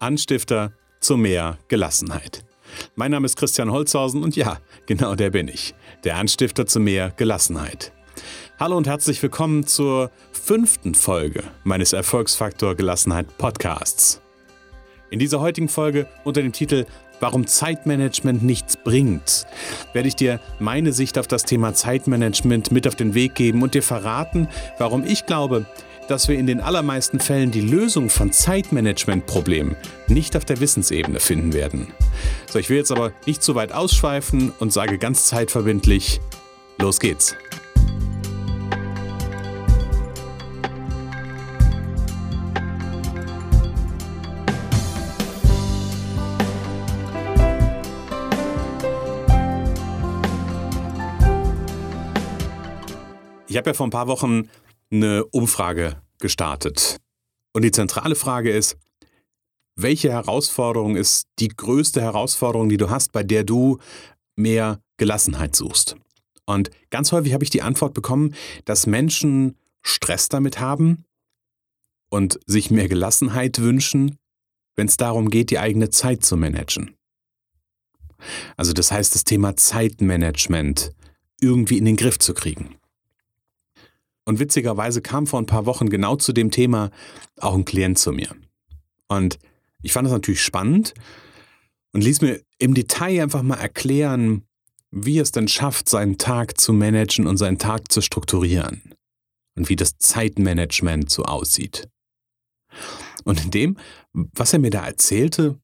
Anstifter zu mehr Gelassenheit. Mein Name ist Christian Holzhausen und ja, genau der bin ich, der Anstifter zu mehr Gelassenheit. Hallo und herzlich willkommen zur fünften Folge meines Erfolgsfaktor Gelassenheit Podcasts. In dieser heutigen Folge unter dem Titel Warum Zeitmanagement nichts bringt, werde ich dir meine Sicht auf das Thema Zeitmanagement mit auf den Weg geben und dir verraten, warum ich glaube, dass wir in den allermeisten Fällen die Lösung von Zeitmanagement-Problemen nicht auf der Wissensebene finden werden. So, ich will jetzt aber nicht zu weit ausschweifen und sage ganz zeitverbindlich, los geht's. Ich habe ja vor ein paar Wochen eine Umfrage gestartet. Und die zentrale Frage ist, welche Herausforderung ist die größte Herausforderung, die du hast, bei der du mehr Gelassenheit suchst? Und ganz häufig habe ich die Antwort bekommen, dass Menschen Stress damit haben und sich mehr Gelassenheit wünschen, wenn es darum geht, die eigene Zeit zu managen. Also das heißt, das Thema Zeitmanagement irgendwie in den Griff zu kriegen. Und witzigerweise kam vor ein paar Wochen genau zu dem Thema auch ein Klient zu mir. Und ich fand das natürlich spannend und ließ mir im Detail einfach mal erklären, wie es denn schafft, seinen Tag zu managen und seinen Tag zu strukturieren. Und wie das Zeitmanagement so aussieht. Und in dem, was er mir da erzählte,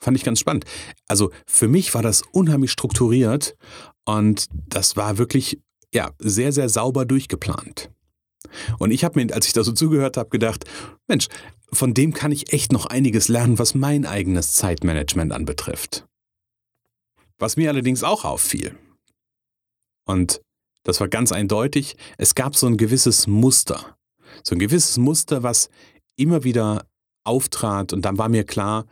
fand ich ganz spannend. Also für mich war das unheimlich strukturiert und das war wirklich ja, sehr, sehr sauber durchgeplant. Und ich habe mir, als ich da so zugehört habe, gedacht, Mensch, von dem kann ich echt noch einiges lernen, was mein eigenes Zeitmanagement anbetrifft. Was mir allerdings auch auffiel, und das war ganz eindeutig, es gab so ein gewisses Muster. So ein gewisses Muster, was immer wieder auftrat und dann war mir klar,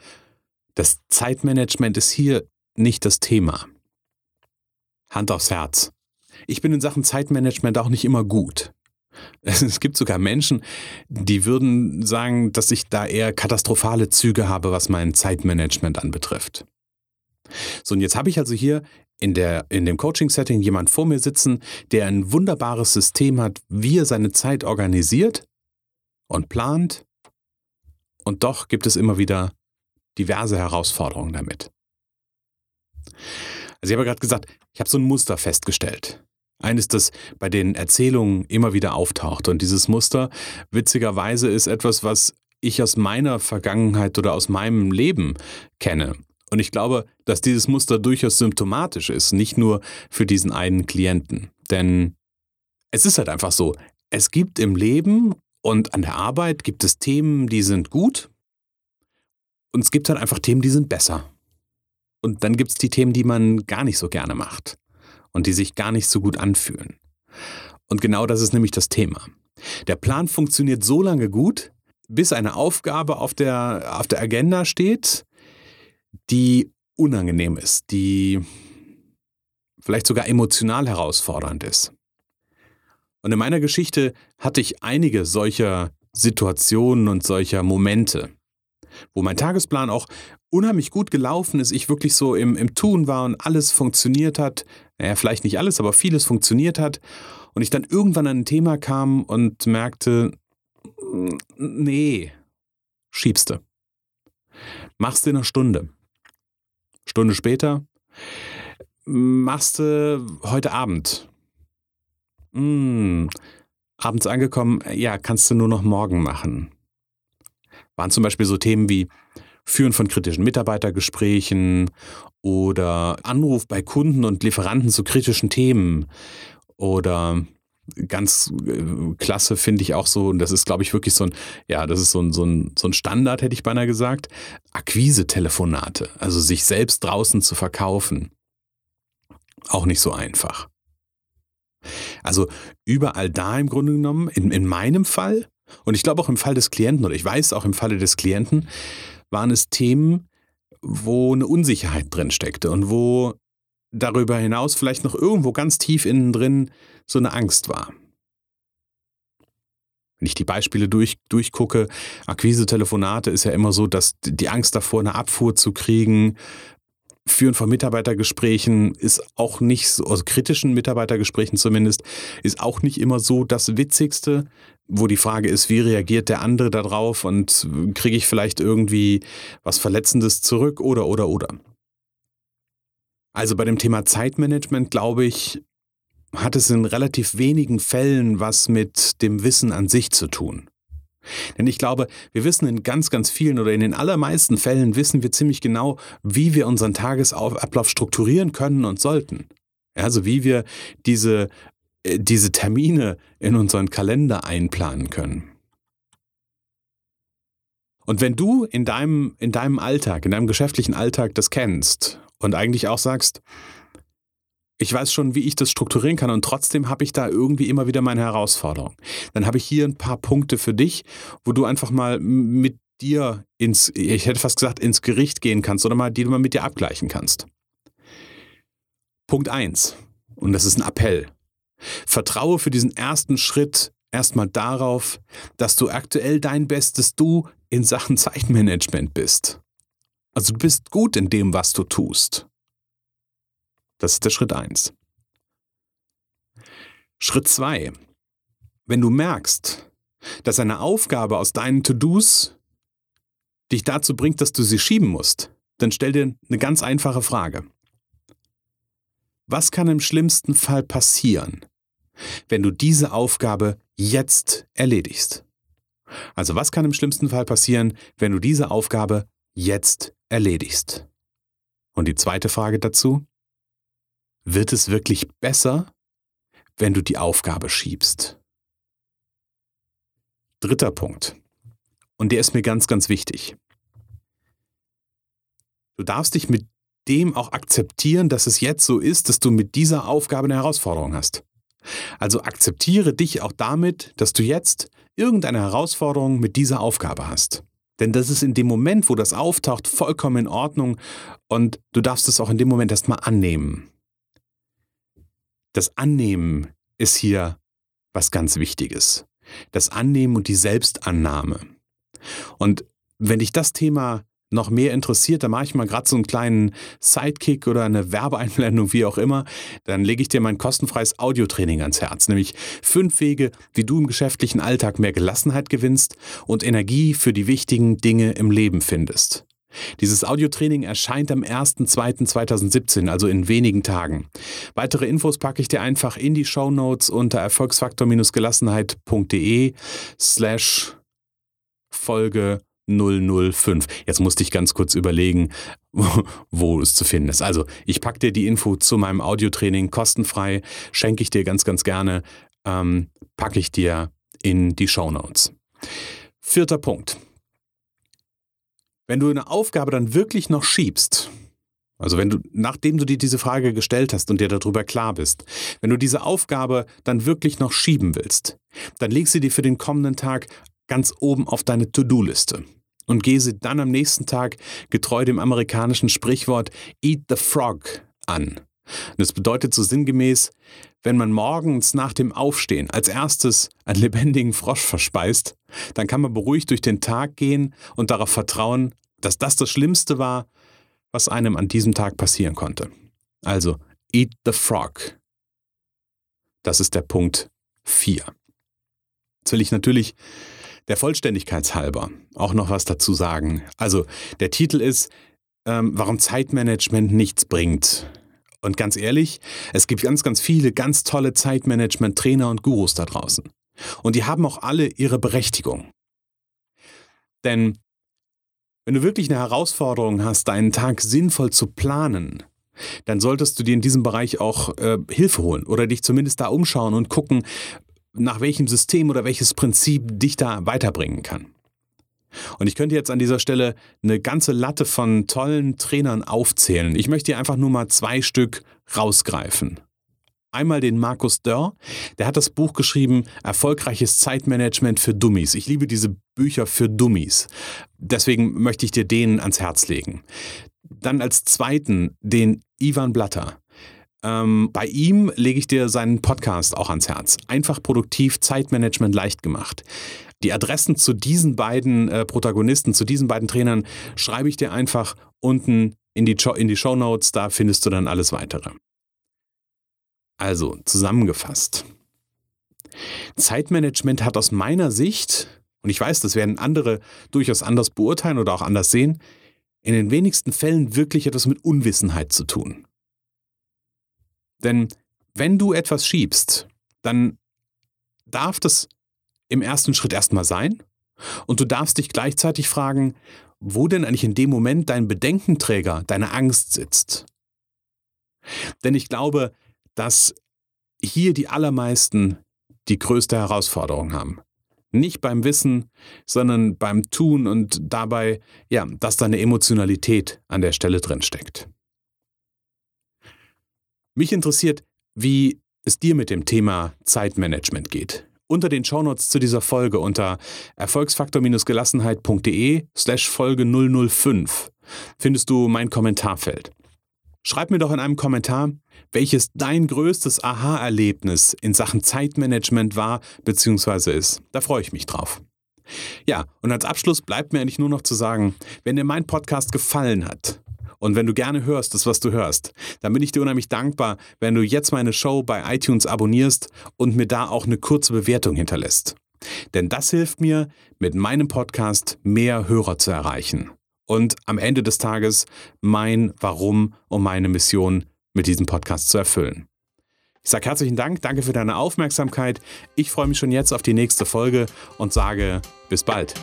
das Zeitmanagement ist hier nicht das Thema. Hand aufs Herz. Ich bin in Sachen Zeitmanagement auch nicht immer gut. Es gibt sogar Menschen, die würden sagen, dass ich da eher katastrophale Züge habe, was mein Zeitmanagement anbetrifft. So, und jetzt habe ich also hier in, der, in dem Coaching-Setting jemand vor mir sitzen, der ein wunderbares System hat, wie er seine Zeit organisiert und plant. Und doch gibt es immer wieder diverse Herausforderungen damit. Also ich habe gerade gesagt, ich habe so ein Muster festgestellt. Eines, das bei den Erzählungen immer wieder auftaucht. Und dieses Muster, witzigerweise, ist etwas, was ich aus meiner Vergangenheit oder aus meinem Leben kenne. Und ich glaube, dass dieses Muster durchaus symptomatisch ist, nicht nur für diesen einen Klienten. Denn es ist halt einfach so, es gibt im Leben und an der Arbeit gibt es Themen, die sind gut. Und es gibt halt einfach Themen, die sind besser. Und dann gibt es die Themen, die man gar nicht so gerne macht und die sich gar nicht so gut anfühlen. Und genau das ist nämlich das Thema. Der Plan funktioniert so lange gut, bis eine Aufgabe auf der, auf der Agenda steht, die unangenehm ist, die vielleicht sogar emotional herausfordernd ist. Und in meiner Geschichte hatte ich einige solcher Situationen und solcher Momente wo mein Tagesplan auch unheimlich gut gelaufen ist, ich wirklich so im, im Tun war und alles funktioniert hat. Naja, vielleicht nicht alles, aber vieles funktioniert hat. Und ich dann irgendwann an ein Thema kam und merkte, nee, schiebste. Machst du in einer Stunde. Stunde später, machst du heute Abend. Hm, abends angekommen, ja, kannst du nur noch morgen machen waren zum Beispiel so Themen wie Führen von kritischen Mitarbeitergesprächen oder Anruf bei Kunden und Lieferanten zu kritischen Themen oder ganz äh, klasse finde ich auch so, und das ist, glaube ich, wirklich so ein, ja, das ist so ein, so ein, so ein Standard, hätte ich beinahe gesagt, Akquise-Telefonate, also sich selbst draußen zu verkaufen. Auch nicht so einfach. Also überall da im Grunde genommen, in, in meinem Fall, und ich glaube auch im Fall des Klienten, oder ich weiß auch im Falle des Klienten, waren es Themen, wo eine Unsicherheit drin steckte und wo darüber hinaus vielleicht noch irgendwo ganz tief innen drin so eine Angst war. wenn ich die Beispiele durch, durchgucke, Akquise-Telefonate ist ja immer so, dass die Angst davor, eine Abfuhr zu kriegen, Führen von Mitarbeitergesprächen ist auch nicht so, also kritischen Mitarbeitergesprächen zumindest, ist auch nicht immer so das Witzigste, wo die Frage ist, wie reagiert der andere darauf und kriege ich vielleicht irgendwie was Verletzendes zurück oder, oder, oder. Also bei dem Thema Zeitmanagement, glaube ich, hat es in relativ wenigen Fällen was mit dem Wissen an sich zu tun. Denn ich glaube, wir wissen in ganz, ganz vielen oder in den allermeisten Fällen wissen wir ziemlich genau, wie wir unseren Tagesablauf strukturieren können und sollten. Also wie wir diese, äh, diese Termine in unseren Kalender einplanen können. Und wenn du in deinem, in deinem Alltag, in deinem geschäftlichen Alltag das kennst und eigentlich auch sagst, ich weiß schon, wie ich das strukturieren kann und trotzdem habe ich da irgendwie immer wieder meine Herausforderung. Dann habe ich hier ein paar Punkte für dich, wo du einfach mal mit dir ins, ich hätte fast gesagt, ins Gericht gehen kannst oder mal, die du mal mit dir abgleichen kannst. Punkt 1. Und das ist ein Appell. Vertraue für diesen ersten Schritt erstmal darauf, dass du aktuell dein bestes Du in Sachen Zeitmanagement bist. Also du bist gut in dem, was du tust. Das ist der Schritt 1. Schritt 2. Wenn du merkst, dass eine Aufgabe aus deinen To-Dos dich dazu bringt, dass du sie schieben musst, dann stell dir eine ganz einfache Frage. Was kann im schlimmsten Fall passieren, wenn du diese Aufgabe jetzt erledigst? Also was kann im schlimmsten Fall passieren, wenn du diese Aufgabe jetzt erledigst? Und die zweite Frage dazu, wird es wirklich besser, wenn du die Aufgabe schiebst. Dritter Punkt. Und der ist mir ganz, ganz wichtig. Du darfst dich mit dem auch akzeptieren, dass es jetzt so ist, dass du mit dieser Aufgabe eine Herausforderung hast. Also akzeptiere dich auch damit, dass du jetzt irgendeine Herausforderung mit dieser Aufgabe hast. Denn das ist in dem Moment, wo das auftaucht, vollkommen in Ordnung und du darfst es auch in dem Moment erstmal annehmen das Annehmen ist hier was ganz Wichtiges. Das Annehmen und die Selbstannahme. Und wenn dich das Thema noch mehr interessiert, dann mache ich mal gerade so einen kleinen Sidekick oder eine Werbeeinblendung, wie auch immer, dann lege ich dir mein kostenfreies Audiotraining ans Herz, nämlich fünf Wege, wie du im geschäftlichen Alltag mehr Gelassenheit gewinnst und Energie für die wichtigen Dinge im Leben findest. Dieses Audiotraining erscheint am 1.2.2017, also in wenigen Tagen. Weitere Infos packe ich dir einfach in die Show Notes unter erfolgsfaktor-gelassenheit.de slash Folge 005. Jetzt musste ich ganz kurz überlegen, wo, es zu finden ist. Also, ich packe dir die Info zu meinem Audiotraining kostenfrei, schenke ich dir ganz, ganz gerne, ähm, packe ich dir in die Show Notes. Vierter Punkt. Wenn du eine Aufgabe dann wirklich noch schiebst, also wenn du, nachdem du dir diese Frage gestellt hast und dir darüber klar bist, wenn du diese Aufgabe dann wirklich noch schieben willst, dann leg sie dir für den kommenden Tag ganz oben auf deine To-Do-Liste und geh sie dann am nächsten Tag getreu dem amerikanischen Sprichwort Eat the Frog an. Und das bedeutet so sinngemäß, wenn man morgens nach dem Aufstehen als erstes einen lebendigen Frosch verspeist, dann kann man beruhigt durch den Tag gehen und darauf vertrauen, dass das das Schlimmste war, was einem an diesem Tag passieren konnte. Also, eat the frog. Das ist der Punkt 4. Jetzt will ich natürlich der Vollständigkeit halber auch noch was dazu sagen. Also, der Titel ist, ähm, warum Zeitmanagement nichts bringt. Und ganz ehrlich, es gibt ganz, ganz viele ganz tolle Zeitmanagement-Trainer und Gurus da draußen. Und die haben auch alle ihre Berechtigung. Denn wenn du wirklich eine Herausforderung hast, deinen Tag sinnvoll zu planen, dann solltest du dir in diesem Bereich auch äh, Hilfe holen oder dich zumindest da umschauen und gucken, nach welchem System oder welches Prinzip dich da weiterbringen kann. Und ich könnte jetzt an dieser Stelle eine ganze Latte von tollen Trainern aufzählen. Ich möchte hier einfach nur mal zwei Stück rausgreifen. Einmal den Markus Dörr, der hat das Buch geschrieben, Erfolgreiches Zeitmanagement für Dummies. Ich liebe diese Bücher für Dummies. Deswegen möchte ich dir den ans Herz legen. Dann als zweiten den Ivan Blatter. Ähm, bei ihm lege ich dir seinen Podcast auch ans Herz. Einfach produktiv, Zeitmanagement leicht gemacht. Die Adressen zu diesen beiden äh, Protagonisten, zu diesen beiden Trainern, schreibe ich dir einfach unten in die, in die Show Notes. Da findest du dann alles weitere. Also, zusammengefasst. Zeitmanagement hat aus meiner Sicht, und ich weiß, das werden andere durchaus anders beurteilen oder auch anders sehen, in den wenigsten Fällen wirklich etwas mit Unwissenheit zu tun. Denn wenn du etwas schiebst, dann darf das im ersten Schritt erstmal sein und du darfst dich gleichzeitig fragen, wo denn eigentlich in dem Moment dein Bedenkenträger, deine Angst sitzt. Denn ich glaube, dass hier die allermeisten die größte Herausforderung haben. Nicht beim Wissen, sondern beim Tun und dabei, ja, dass da eine Emotionalität an der Stelle drin steckt. Mich interessiert, wie es dir mit dem Thema Zeitmanagement geht. Unter den Shownotes zu dieser Folge unter erfolgsfaktor-gelassenheit.de slash Folge 005 findest du mein Kommentarfeld. Schreib mir doch in einem Kommentar, welches dein größtes Aha-Erlebnis in Sachen Zeitmanagement war bzw. ist. Da freue ich mich drauf. Ja, und als Abschluss bleibt mir eigentlich nur noch zu sagen, wenn dir mein Podcast gefallen hat und wenn du gerne hörst, das, was du hörst, dann bin ich dir unheimlich dankbar, wenn du jetzt meine Show bei iTunes abonnierst und mir da auch eine kurze Bewertung hinterlässt. Denn das hilft mir, mit meinem Podcast mehr Hörer zu erreichen und am Ende des Tages mein Warum und meine Mission mit diesem Podcast zu erfüllen. Ich sage herzlichen Dank, danke für deine Aufmerksamkeit. Ich freue mich schon jetzt auf die nächste Folge und sage bis bald.